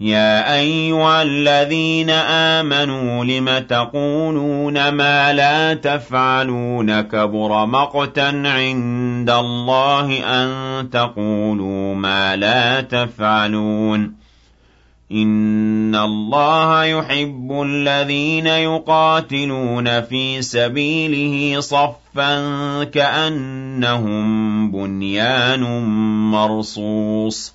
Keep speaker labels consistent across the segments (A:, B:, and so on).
A: يا أيها الذين آمنوا لم تقولون ما لا تفعلون كبر مقتا عند الله أن تقولوا ما لا تفعلون إن الله يحب الذين يقاتلون في سبيله صفا كأنهم بنيان مرصوص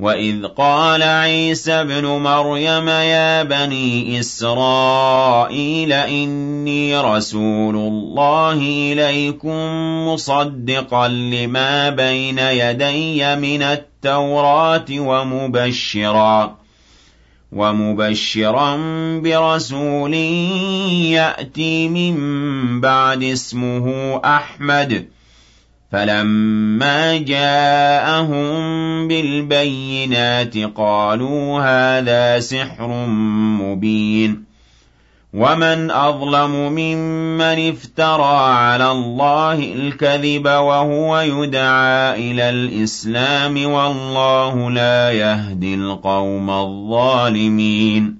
A: وَإِذْ قَالَ عِيسَى ابْنُ مَرْيَمَ يَا بَنِي إِسْرَائِيلَ إِنِّي رَسُولُ اللَّهِ إِلَيْكُمْ مُصَدِّقًا لِمَا بَيْنَ يَدَيَّ مِنَ التَّوْرَاةِ وَمُبَشِّرًا وَمُبَشِّرًا بِرَسُولٍ يَأْتِي مِن بَعْدِ اسْمُهُ أَحْمَدُ فَلَمَّا جَاءَهُم بِالْبَيِّنَاتِ قَالُوا هَذَا سِحْرٌ مُبِينٌ وَمَنْ أَظْلَمُ مِمَّنِ افْتَرَى عَلَى اللَّهِ الْكَذِبَ وَهُوَ يُدْعَى إِلَى الْإِسْلَامِ وَاللَّهُ لَا يَهْدِي الْقَوْمَ الظَّالِمِينَ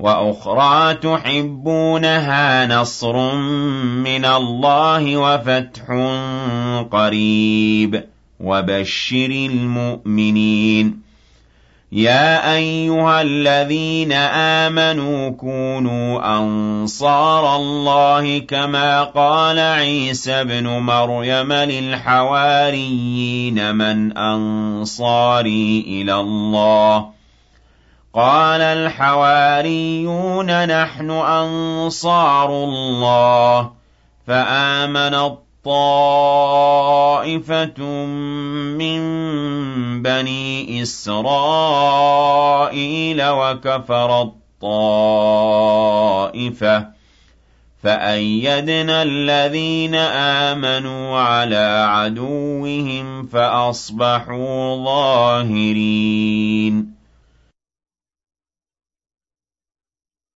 A: وأخرى تحبونها نصر من الله وفتح قريب وبشر المؤمنين يا أيها الذين آمنوا كونوا أنصار الله كما قال عيسى ابن مريم للحواريين من أنصاري إلى الله ۖ قال الحواريون نحن أنصار الله فآمن طائفة من بني إسرائيل وكفر الطائفة فأيدنا الذين آمنوا على عدوهم فأصبحوا ظاهرين